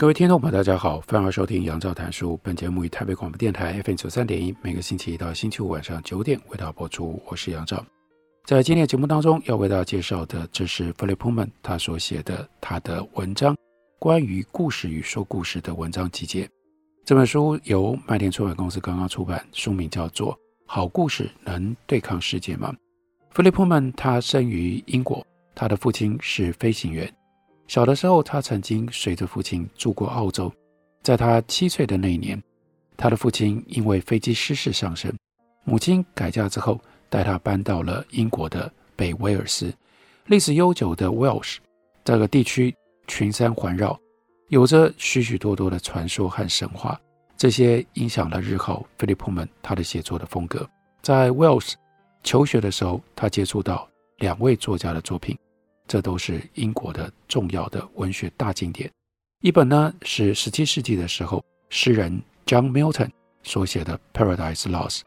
各位听众朋友，大家好，欢迎收听杨照谈书。本节目以台北广播电台 FM 九三点一，每个星期一到星期五晚上九点为大家播出。我是杨照。在今天的节目当中，要为大家介绍的，这是 Philip Pullman 他所写的他的文章，关于故事与说故事的文章集结。这本书由麦田出版公司刚刚出版，书名叫做《好故事能对抗世界吗》。Philip Pullman 他生于英国，他的父亲是飞行员。小的时候，他曾经随着父亲住过澳洲。在他七岁的那一年，他的父亲因为飞机失事丧生，母亲改嫁之后，带他搬到了英国的北威尔斯。历史悠久的 Welsh 这个地区，群山环绕，有着许许多多的传说和神话，这些影响了日后菲利普们他的写作的风格。在 Welsh 求学的时候，他接触到两位作家的作品。这都是英国的重要的文学大经典。一本呢是十七世纪的时候诗人 John Milton 所写的《Paradise Lost》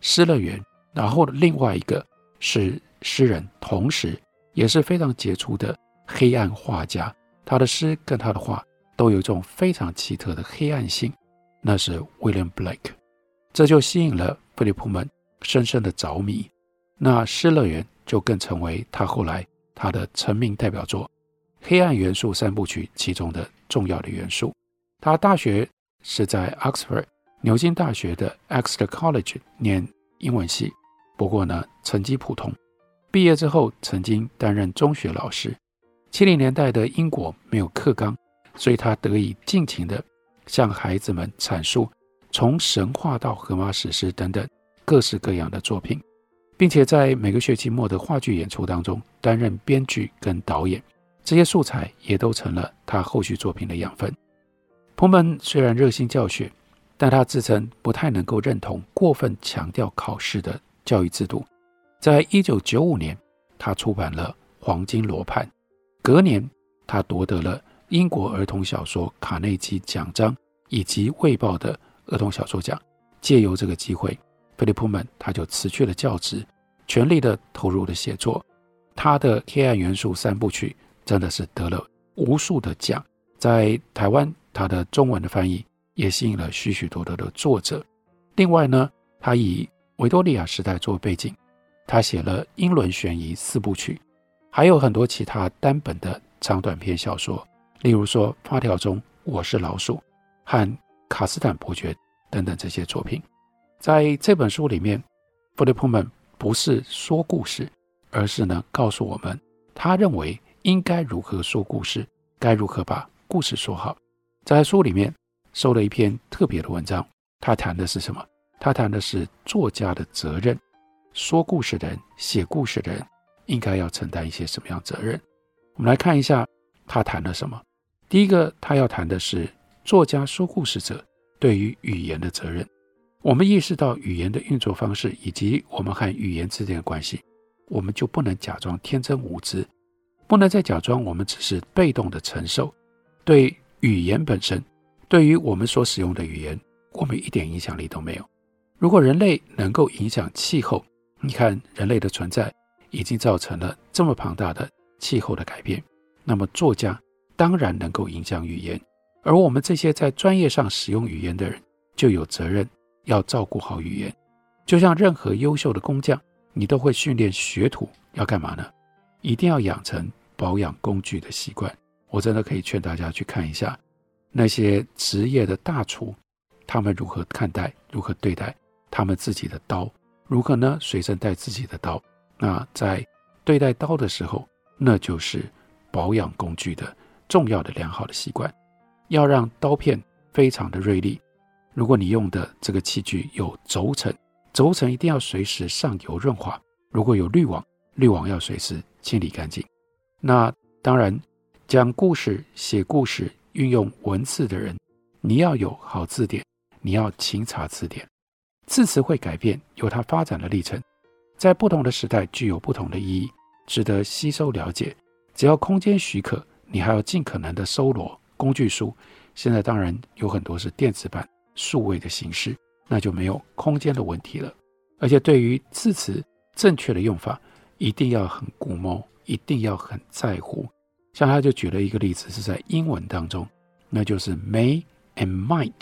失乐园，然后另外一个是诗人，同时也是非常杰出的黑暗画家。他的诗跟他的画都有一种非常奇特的黑暗性，那是 William Blake。这就吸引了菲利普曼深深的着迷。那失乐园就更成为他后来。他的成名代表作《黑暗元素三部曲》其中的重要的元素。他大学是在 Oxford 牛津大学的 Exeter College 念英文系，不过呢成绩普通。毕业之后曾经担任中学老师。七零年代的英国没有课纲，所以他得以尽情地向孩子们阐述从神话到荷马史诗等等各式各样的作品。并且在每个学期末的话剧演出当中担任编剧跟导演，这些素材也都成了他后续作品的养分。普门虽然热心教学，但他自称不太能够认同过分强调考试的教育制度。在一九九五年，他出版了《黄金罗盘》，隔年他夺得了英国儿童小说卡内基奖章以及《卫报》的儿童小说奖。借由这个机会。菲利普曼他就辞去了教职，全力的投入了写作。他的《黑暗元素三部曲》真的是得了无数的奖，在台湾他的中文的翻译也吸引了许许多多的作者。另外呢，他以维多利亚时代做背景，他写了英伦悬疑四部曲，还有很多其他单本的长短篇小说，例如说《发条中我是老鼠》和《卡斯坦伯爵》等等这些作品。在这本书里面，菲利普曼不是说故事，而是呢告诉我们他认为应该如何说故事，该如何把故事说好。在书里面收了一篇特别的文章，他谈的是什么？他谈的是作家的责任，说故事的人、写故事的人应该要承担一些什么样责任？我们来看一下他谈了什么。第一个，他要谈的是作家说故事者对于语言的责任。我们意识到语言的运作方式，以及我们和语言之间的关系，我们就不能假装天真无知，不能再假装我们只是被动的承受。对语言本身，对于我们所使用的语言，我们一点影响力都没有。如果人类能够影响气候，你看人类的存在已经造成了这么庞大的气候的改变，那么作家当然能够影响语言，而我们这些在专业上使用语言的人就有责任。要照顾好语言，就像任何优秀的工匠，你都会训练学徒要干嘛呢？一定要养成保养工具的习惯。我真的可以劝大家去看一下那些职业的大厨，他们如何看待、如何对待他们自己的刀，如何呢随身带自己的刀。那在对待刀的时候，那就是保养工具的重要的良好的习惯，要让刀片非常的锐利。如果你用的这个器具有轴承，轴承一定要随时上油润滑；如果有滤网，滤网要随时清理干净。那当然，讲故事、写故事、运用文字的人，你要有好字典，你要勤查字典。字词会改变，有它发展的历程，在不同的时代具有不同的意义，值得吸收了解。只要空间许可，你还要尽可能的搜罗工具书。现在当然有很多是电子版、数位的形式，那就没有空间的问题了。而且对于字词正确的用法，一定要很古摸，一定要很在乎。像他就举了一个例子，是在英文当中，那就是 may and might。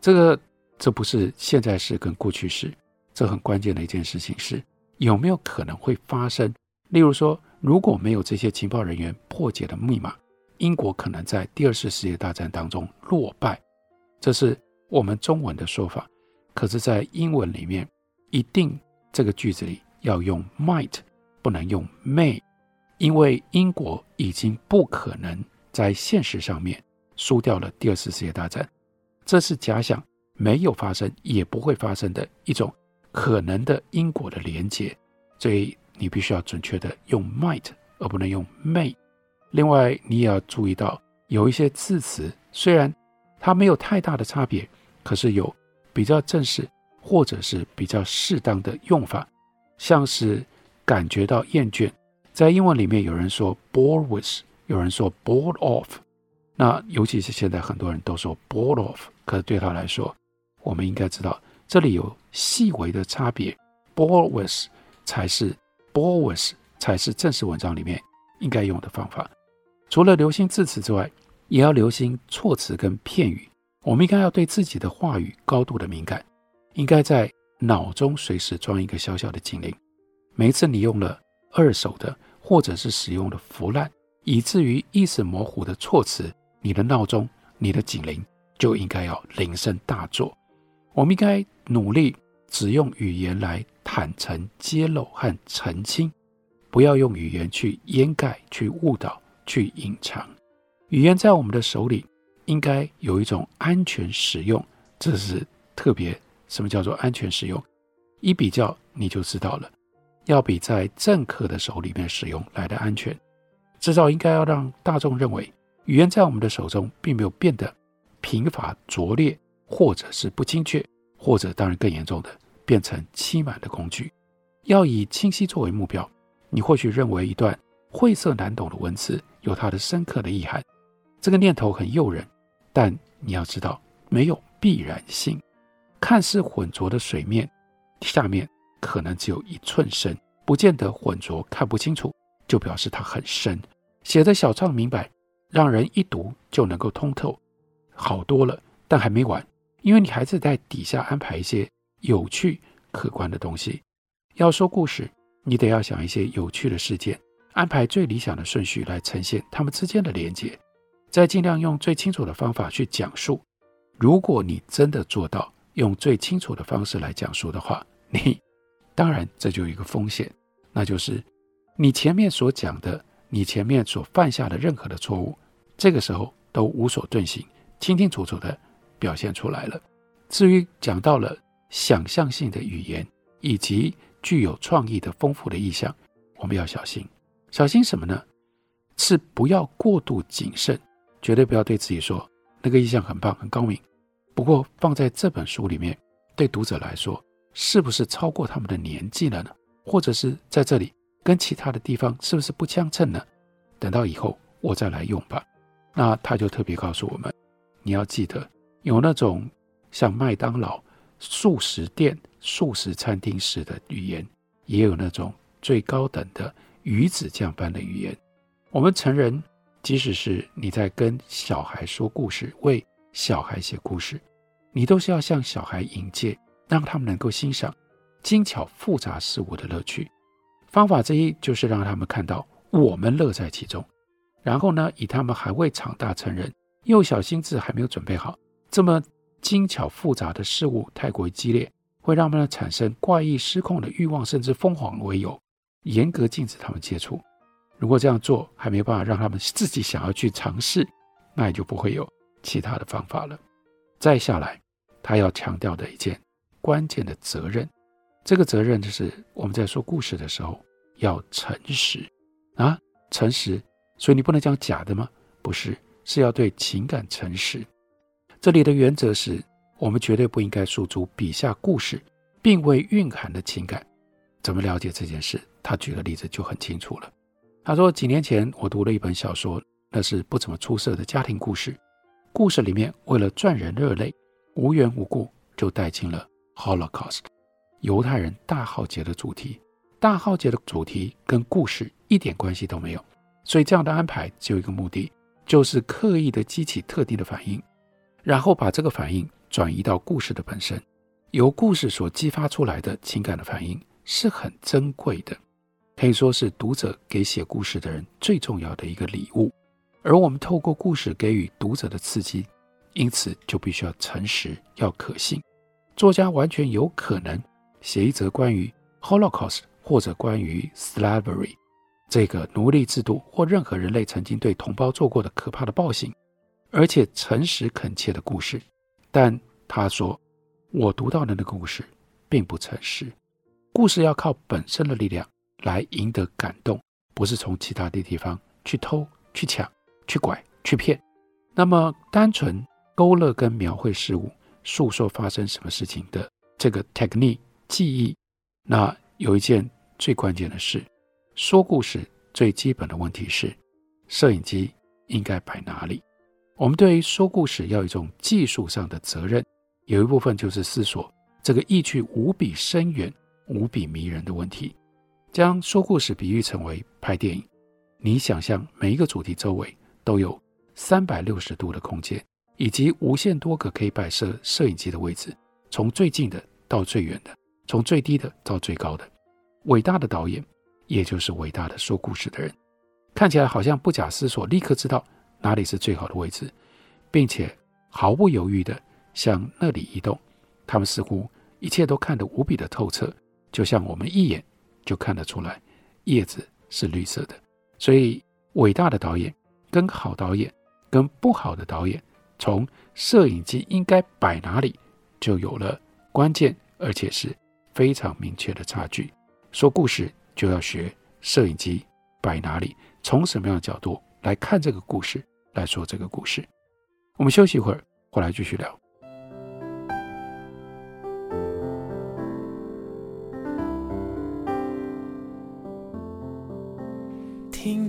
这个这不是现在式跟过去式，这很关键的一件事情是有没有可能会发生。例如说，如果没有这些情报人员破解的密码，英国可能在第二次世界大战当中落败。这是我们中文的说法，可是，在英文里面，一定这个句子里要用 might。不能用 may，因为英国已经不可能在现实上面输掉了第二次世界大战，这是假想，没有发生也不会发生的一种可能的因果的连结，所以你必须要准确的用 might，而不能用 may。另外，你也要注意到有一些字词，虽然它没有太大的差别，可是有比较正式或者是比较适当的用法，像是。感觉到厌倦，在英文里面有人说 bored with，有人说 bored of。那尤其是现在很多人都说 bored of，可是对他来说，我们应该知道这里有细微的差别。bored with 才是 bored with 才是正式文章里面应该用的方法。除了留心字词之外，也要留心措辞跟片语。我们应该要对自己的话语高度的敏感，应该在脑中随时装一个小小的警铃。每一次你用了二手的，或者是使用的腐烂，以至于意识模糊的措辞，你的闹钟、你的警铃就应该要铃声大作。我们应该努力只用语言来坦诚、揭露和澄清，不要用语言去掩盖、去误导、去隐藏。语言在我们的手里，应该有一种安全使用，这是特别。什么叫做安全使用？一比较你就知道了。要比在政客的手里面使用来的安全，至少应该要让大众认为，语言在我们的手中并没有变得贫乏拙劣，或者是不精确，或者当然更严重的变成欺瞒的工具。要以清晰作为目标，你或许认为一段晦涩难懂的文字有它的深刻的意涵，这个念头很诱人，但你要知道，没有必然性。看似浑浊的水面下面。可能只有一寸深，不见得浑浊看不清楚，就表示它很深。写的小畅明白，让人一读就能够通透，好多了。但还没完，因为你还是在底下安排一些有趣可观的东西。要说故事，你得要想一些有趣的事件，安排最理想的顺序来呈现它们之间的连接，再尽量用最清楚的方法去讲述。如果你真的做到用最清楚的方式来讲述的话，你。当然，这就有一个风险，那就是你前面所讲的，你前面所犯下的任何的错误，这个时候都无所遁形，清清楚楚地表现出来了。至于讲到了想象性的语言以及具有创意的丰富的意象，我们要小心。小心什么呢？是不要过度谨慎，绝对不要对自己说那个意象很棒、很高明。不过放在这本书里面，对读者来说。是不是超过他们的年纪了呢？或者是在这里跟其他的地方是不是不相称呢？等到以后我再来用吧。那他就特别告诉我们，你要记得有那种像麦当劳、速食店、速食餐厅式的语言，也有那种最高等的鱼子酱般的语言。我们成人，即使是你在跟小孩说故事、为小孩写故事，你都是要向小孩引介。让他们能够欣赏精巧复杂事物的乐趣。方法之一就是让他们看到我们乐在其中。然后呢，以他们还未长大成人，幼小心智还没有准备好，这么精巧复杂的事物太过于激烈，会让他们产生怪异失控的欲望，甚至疯狂为由，严格禁止他们接触。如果这样做还没有办法让他们自己想要去尝试，那也就不会有其他的方法了。再下来，他要强调的一件。关键的责任，这个责任就是我们在说故事的时候要诚实啊。诚实，所以你不能讲假的吗？不是，是要对情感诚实。这里的原则是我们绝对不应该诉诸笔下故事并未蕴含的情感。怎么了解这件事？他举的例子就很清楚了。他说，几年前我读了一本小说，那是不怎么出色的家庭故事。故事里面为了赚人热泪，无缘无故就带进了 Holocaust，犹太人大浩劫的主题。大浩劫的主题跟故事一点关系都没有，所以这样的安排只有一个目的，就是刻意的激起特定的反应，然后把这个反应转移到故事的本身。由故事所激发出来的情感的反应是很珍贵的，可以说是读者给写故事的人最重要的一个礼物。而我们透过故事给予读者的刺激，因此就必须要诚实，要可信。作家完全有可能写一则关于 Holocaust。或者关于 slavery 这个奴隶制度或任何人类曾经对同胞做过的可怕的暴行，而且诚实恳切的故事，但他说我读到的那个故事并不诚实。故事要靠本身的力量来赢得感动，不是从其他的地方去偷、去抢、去拐、去骗。那么单纯勾勒跟描绘事物、诉说发生什么事情的这个 technique 技艺，那。有一件最关键的事，说故事最基本的问题是，摄影机应该摆哪里？我们对于说故事要有一种技术上的责任，有一部分就是思索这个意趣无比深远、无比迷人的问题。将说故事比喻成为拍电影，你想象每一个主题周围都有三百六十度的空间，以及无限多个可以摆设摄影机的位置，从最近的到最远的，从最低的到最高的。伟大的导演，也就是伟大的说故事的人，看起来好像不假思索，立刻知道哪里是最好的位置，并且毫不犹豫地向那里移动。他们似乎一切都看得无比的透彻，就像我们一眼就看得出来叶子是绿色的。所以，伟大的导演跟好导演跟不好的导演，从摄影机应该摆哪里，就有了关键，而且是非常明确的差距。说故事就要学摄影机摆哪里，从什么样的角度来看这个故事，来说这个故事。我们休息一会儿，回来继续聊。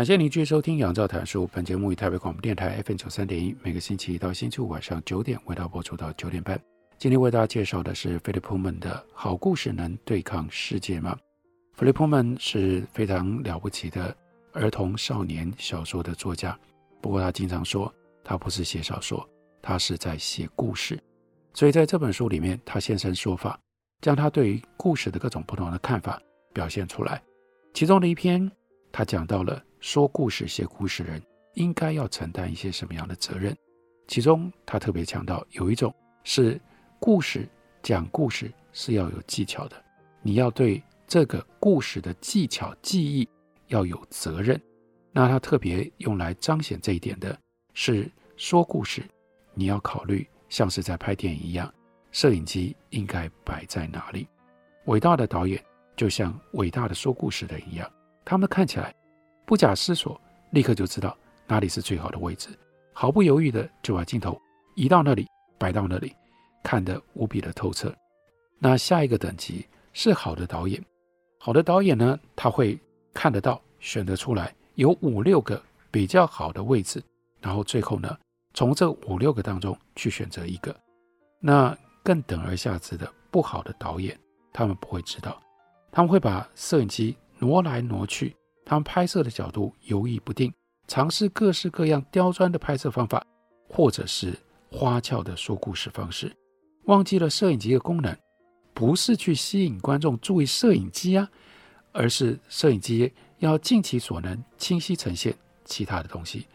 感谢您继续收听《杨照谈书》。本节目以台北广播电台 FM 九三点一，每个星期一到星期五晚上九点为大家播出到九点半。今天为大家介绍的是菲利普曼的《好故事能对抗世界吗》。菲利普曼是非常了不起的儿童少年小说的作家，不过他经常说他不是写小说，他是在写故事。所以在这本书里面，他现身说法，将他对于故事的各种不同的看法表现出来。其中的一篇，他讲到了。说故事、写故事的人应该要承担一些什么样的责任？其中，他特别强调有一种是故事讲故事是要有技巧的，你要对这个故事的技巧技艺要有责任。那他特别用来彰显这一点的是说故事，你要考虑像是在拍电影一样，摄影机应该摆在哪里？伟大的导演就像伟大的说故事的人一样，他们看起来。不假思索，立刻就知道哪里是最好的位置，毫不犹豫的就把镜头移到那里，摆到那里，看得无比的透彻。那下一个等级是好的导演，好的导演呢，他会看得到，选得出来有五六个比较好的位置，然后最后呢，从这五六个当中去选择一个。那更等而下之的不好的导演，他们不会知道，他们会把摄影机挪来挪去。他们拍摄的角度犹豫不定，尝试各式各样刁钻的拍摄方法，或者是花俏的说故事方式，忘记了摄影机的功能，不是去吸引观众注意摄影机啊，而是摄影机要尽其所能清晰呈现其他的东西，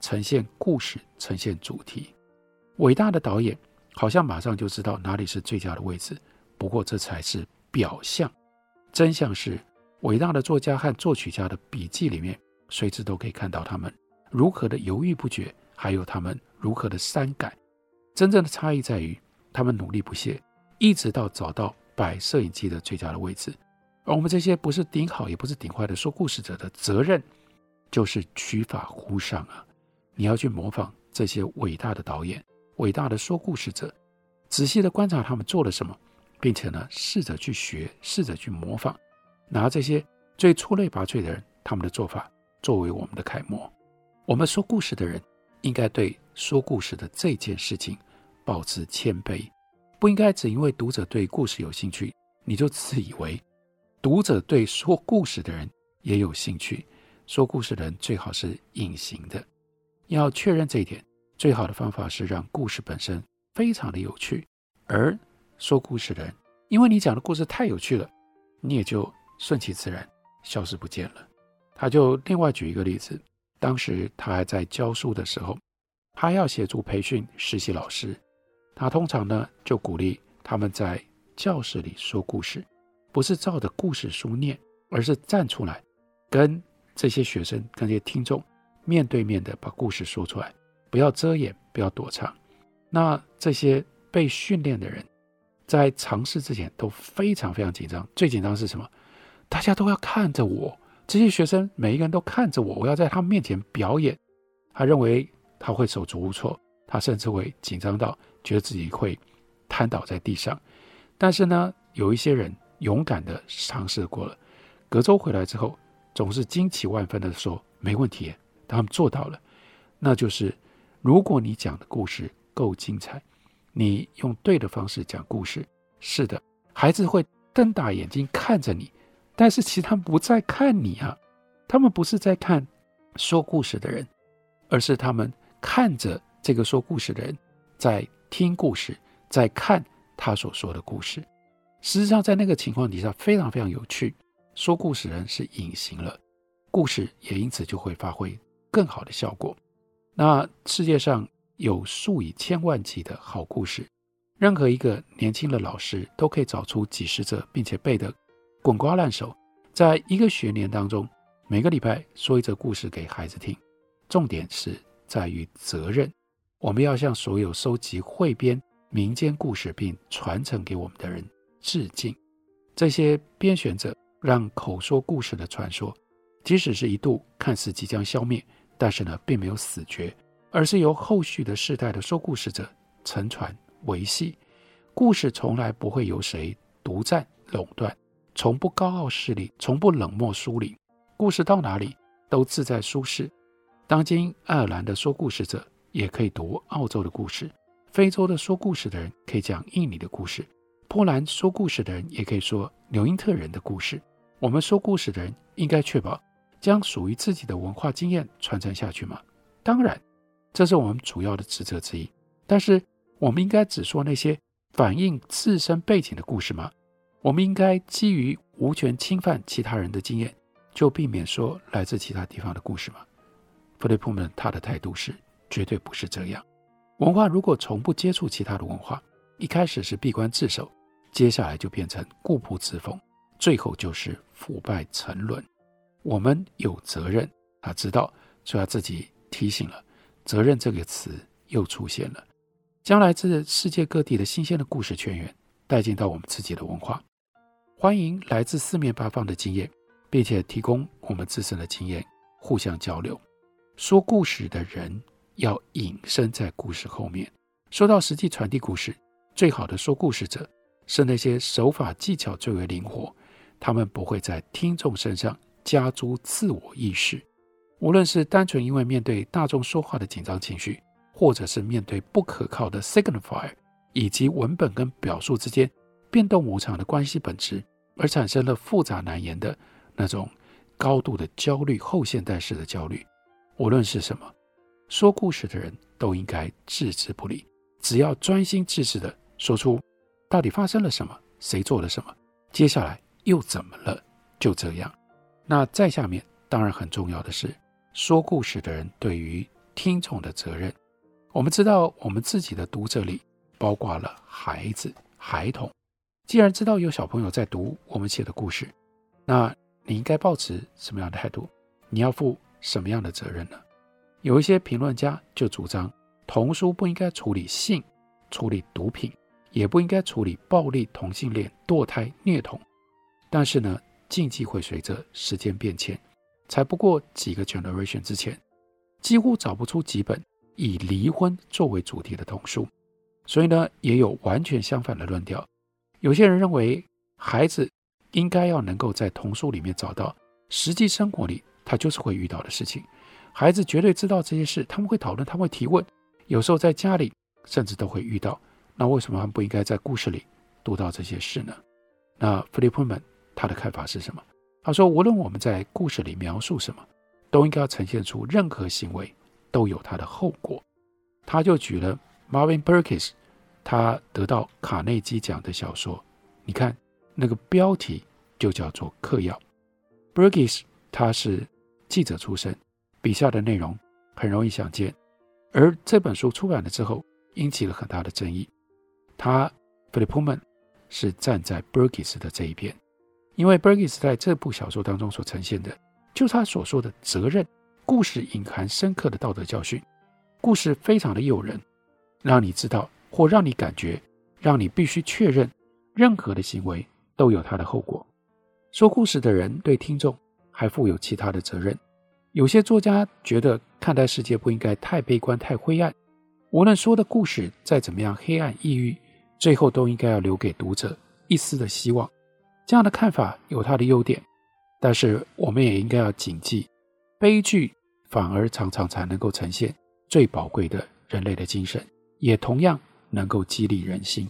呈现故事，呈现主题。伟大的导演好像马上就知道哪里是最佳的位置，不过这才是表象，真相是伟大的作家和作曲家的笔记里面，随时都可以看到他们如何的犹豫不决，还有他们如何的删改。真正的差异在于，他们努力不懈，一直到找到摆摄影机的最佳的位置。而我们这些不是顶好也不是顶坏的说故事者的责任，就是取法乎上啊！你要去模仿这些伟大的导演、伟大的说故事者，仔细的观察他们做了什么，并且呢，试着去学，试着去模仿，拿这些最出类拔萃的人他们的做法作为我们的楷模。我们说故事的人应该对说故事的这件事情。保持谦卑，不应该只因为读者对故事有兴趣，你就自以为读者对说故事的人也有兴趣。说故事的人最好是隐形的。要确认这一点，最好的方法是让故事本身非常的有趣，而说故事的人，因为你讲的故事太有趣了，你也就顺其自然消失不见了。他就另外举一个例子，当时他还在教书的时候，他要协助培训实习老师。他通常呢，就鼓励他们在教室里说故事，不是照着故事书念，而是站出来，跟这些学生、跟这些听众面对面的把故事说出来，不要遮掩，不要躲藏。那这些被训练的人，在尝试之前都非常非常紧张，最紧张是什么？大家都要看着我，这些学生每一个人都看着我，我要在他们面前表演。他认为他会手足无措，他甚至会紧张到。觉得自己会瘫倒在地上，但是呢，有一些人勇敢地尝试过了，隔周回来之后，总是惊奇万分地说：“没问题。”他们做到了。那就是，如果你讲的故事够精彩，你用对的方式讲故事，是的，孩子会瞪大眼睛看着你，但是其实他们不在看你啊，他们不是在看说故事的人，而是他们看着这个说故事的人在。听故事，在看他所说的故事。实际上，在那个情况底下，非常非常有趣。说故事人是隐形了，故事也因此就会发挥更好的效果。那世界上有数以千万计的好故事，任何一个年轻的老师都可以找出几十则，并且背得滚瓜烂熟。在一个学年当中，每个礼拜说一则故事给孩子听。重点是在于责任。我们要向所有收集汇编民间故事并传承给我们的人致敬。这些编选者让口说故事的传说，即使是一度看似即将消灭，但是呢，并没有死绝，而是由后续的世代的说故事者承传维系。故事从来不会由谁独占垄断，从不高傲势利，从不冷漠疏离。故事到哪里都自在舒适。当今爱尔兰的说故事者。也可以读澳洲的故事，非洲的说故事的人可以讲印尼的故事，波兰说故事的人也可以说纽因特人的故事。我们说故事的人应该确保将属于自己的文化经验传承下去吗？当然，这是我们主要的职责之一。但是，我们应该只说那些反映自身背景的故事吗？我们应该基于无权侵犯其他人的经验，就避免说来自其他地方的故事吗？弗雷普曼他的态度是。绝对不是这样。文化如果从不接触其他的文化，一开始是闭关自守，接下来就变成固步自封，最后就是腐败沉沦。我们有责任，他知道，所以他自己提醒了。责任这个词又出现了，将来自世界各地的新鲜的故事泉源带进到我们自己的文化，欢迎来自四面八方的经验，并且提供我们自身的经验，互相交流。说故事的人。要隐身在故事后面。说到实际传递故事，最好的说故事者是那些手法技巧最为灵活，他们不会在听众身上加诸自我意识。无论是单纯因为面对大众说话的紧张情绪，或者是面对不可靠的 signifier，以及文本跟表述之间变动无常的关系本质，而产生了复杂难言的那种高度的焦虑，后现代式的焦虑。无论是什么。说故事的人都应该置之不理，只要专心致志地说出到底发生了什么，谁做了什么，接下来又怎么了，就这样。那再下面，当然很重要的是，说故事的人对于听众的责任。我们知道，我们自己的读者里包括了孩子、孩童。既然知道有小朋友在读我们写的故事，那你应该抱持什么样的态度？你要负什么样的责任呢？有一些评论家就主张，童书不应该处理性、处理毒品，也不应该处理暴力、同性恋、堕胎、虐童。但是呢，禁忌会随着时间变迁，才不过几个 generation 之前，几乎找不出几本以离婚作为主题的童书。所以呢，也有完全相反的论调。有些人认为，孩子应该要能够在童书里面找到实际生活里他就是会遇到的事情。孩子绝对知道这些事，他们会讨论，他们会提问。有时候在家里甚至都会遇到。那为什么他们不应该在故事里读到这些事呢？那 Philip Pullman 他的看法是什么？他说，无论我们在故事里描述什么，都应该要呈现出任何行为都有它的后果。他就举了 Marvin Burkis 他得到卡内基奖的小说，你看那个标题就叫做《嗑药》。Burkis 他是记者出身，笔下的内容很容易想见，而这本书出版了之后，引起了很大的争议。他 Philip Pullman 是站在 Burkis 的这一边，因为 Burkis 在这部小说当中所呈现的，就是他所说的责任。故事隐含深刻的道德教训，故事非常的诱人，让你知道或让你感觉，让你必须确认，任何的行为都有它的后果。说故事的人对听众还负有其他的责任。有些作家觉得看待世界不应该太悲观、太灰暗，无论说的故事再怎么样黑暗、抑郁。最后都应该要留给读者一丝的希望，这样的看法有它的优点，但是我们也应该要谨记，悲剧反而常常才能够呈现最宝贵的人类的精神，也同样能够激励人心。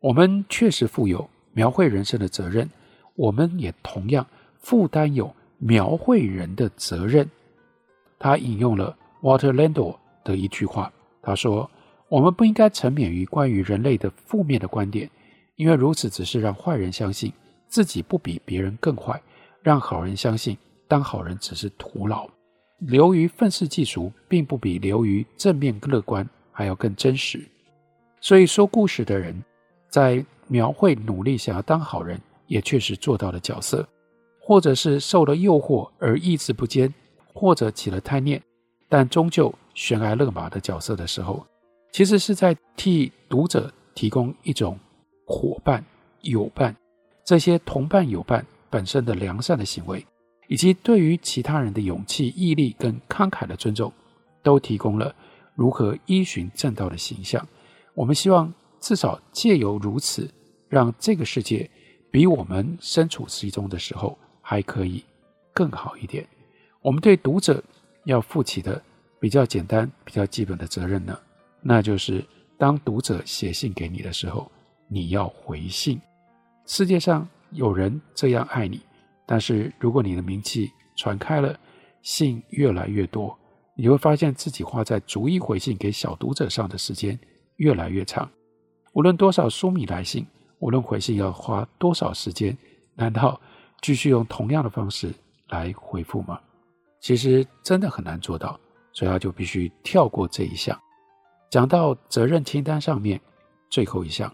我们确实负有描绘人生的责任，我们也同样负担有描绘人的责任。他引用了 Walter Landor 的一句话，他说。我们不应该沉湎于关于人类的负面的观点，因为如此只是让坏人相信自己不比别人更坏，让好人相信当好人只是徒劳。流于愤世嫉俗，并不比流于正面乐观还要更真实。所以说故事的人，在描绘努力想要当好人，也确实做到了角色，或者是受了诱惑而意志不坚，或者起了贪念，但终究悬崖勒马的角色的时候。其实是在替读者提供一种伙伴、友伴，这些同伴、友伴本身的良善的行为，以及对于其他人的勇气、毅力跟慷慨的尊重，都提供了如何依循正道的形象。我们希望至少借由如此，让这个世界比我们身处其中的时候还可以更好一点。我们对读者要负起的比较简单、比较基本的责任呢？那就是当读者写信给你的时候，你要回信。世界上有人这样爱你，但是如果你的名气传开了，信越来越多，你会发现自己花在逐一回信给小读者上的时间越来越长。无论多少书迷来信，无论回信要花多少时间，难道继续用同样的方式来回复吗？其实真的很难做到，所以他就必须跳过这一项。讲到责任清单上面最后一项，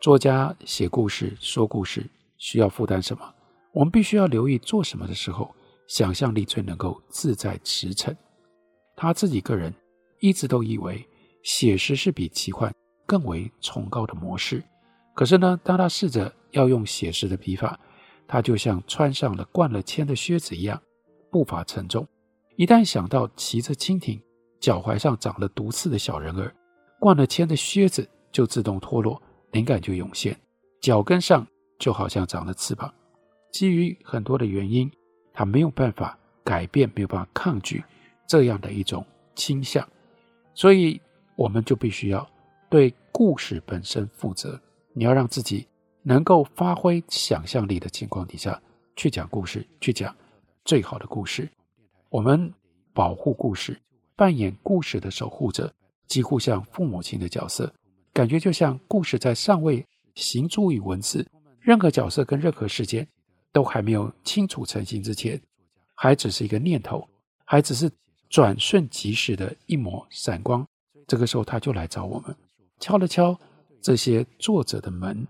作家写故事、说故事需要负担什么？我们必须要留意做什么的时候，想象力最能够自在驰骋。他自己个人一直都以为写实是比奇幻更为崇高的模式。可是呢，当他试着要用写实的笔法，他就像穿上了灌了铅的靴子一样，步伐沉重。一旦想到骑着蜻蜓，脚踝上长了毒刺的小人儿，灌了铅的靴子就自动脱落，灵感就涌现。脚跟上就好像长了翅膀。基于很多的原因，他没有办法改变，没有办法抗拒这样的一种倾向。所以，我们就必须要对故事本身负责。你要让自己能够发挥想象力的情况底下去讲故事，去讲最好的故事。我们保护故事。扮演故事的守护者，几乎像父母亲的角色，感觉就像故事在尚未行诸于文字，任何角色跟任何事件都还没有清楚成型之前，还只是一个念头，还只是转瞬即逝的一抹闪光。这个时候，他就来找我们，敲了敲这些作者的门，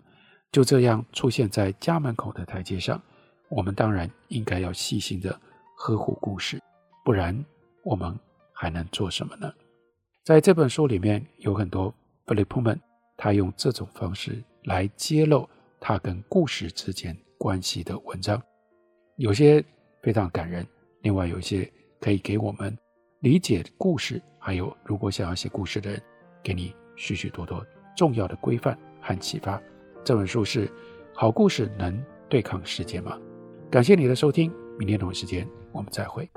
就这样出现在家门口的台阶上。我们当然应该要细心的呵护故事，不然我们还能做什么呢？在这本书里面有很多 Philipman，他用这种方式来揭露他跟故事之间关系的文章，有些非常感人，另外有一些可以给我们理解故事，还有如果想要写故事的人，给你许许多多重要的规范和启发。这本书是《好故事能对抗世界吗》？感谢你的收听，明天同一时间我们再会。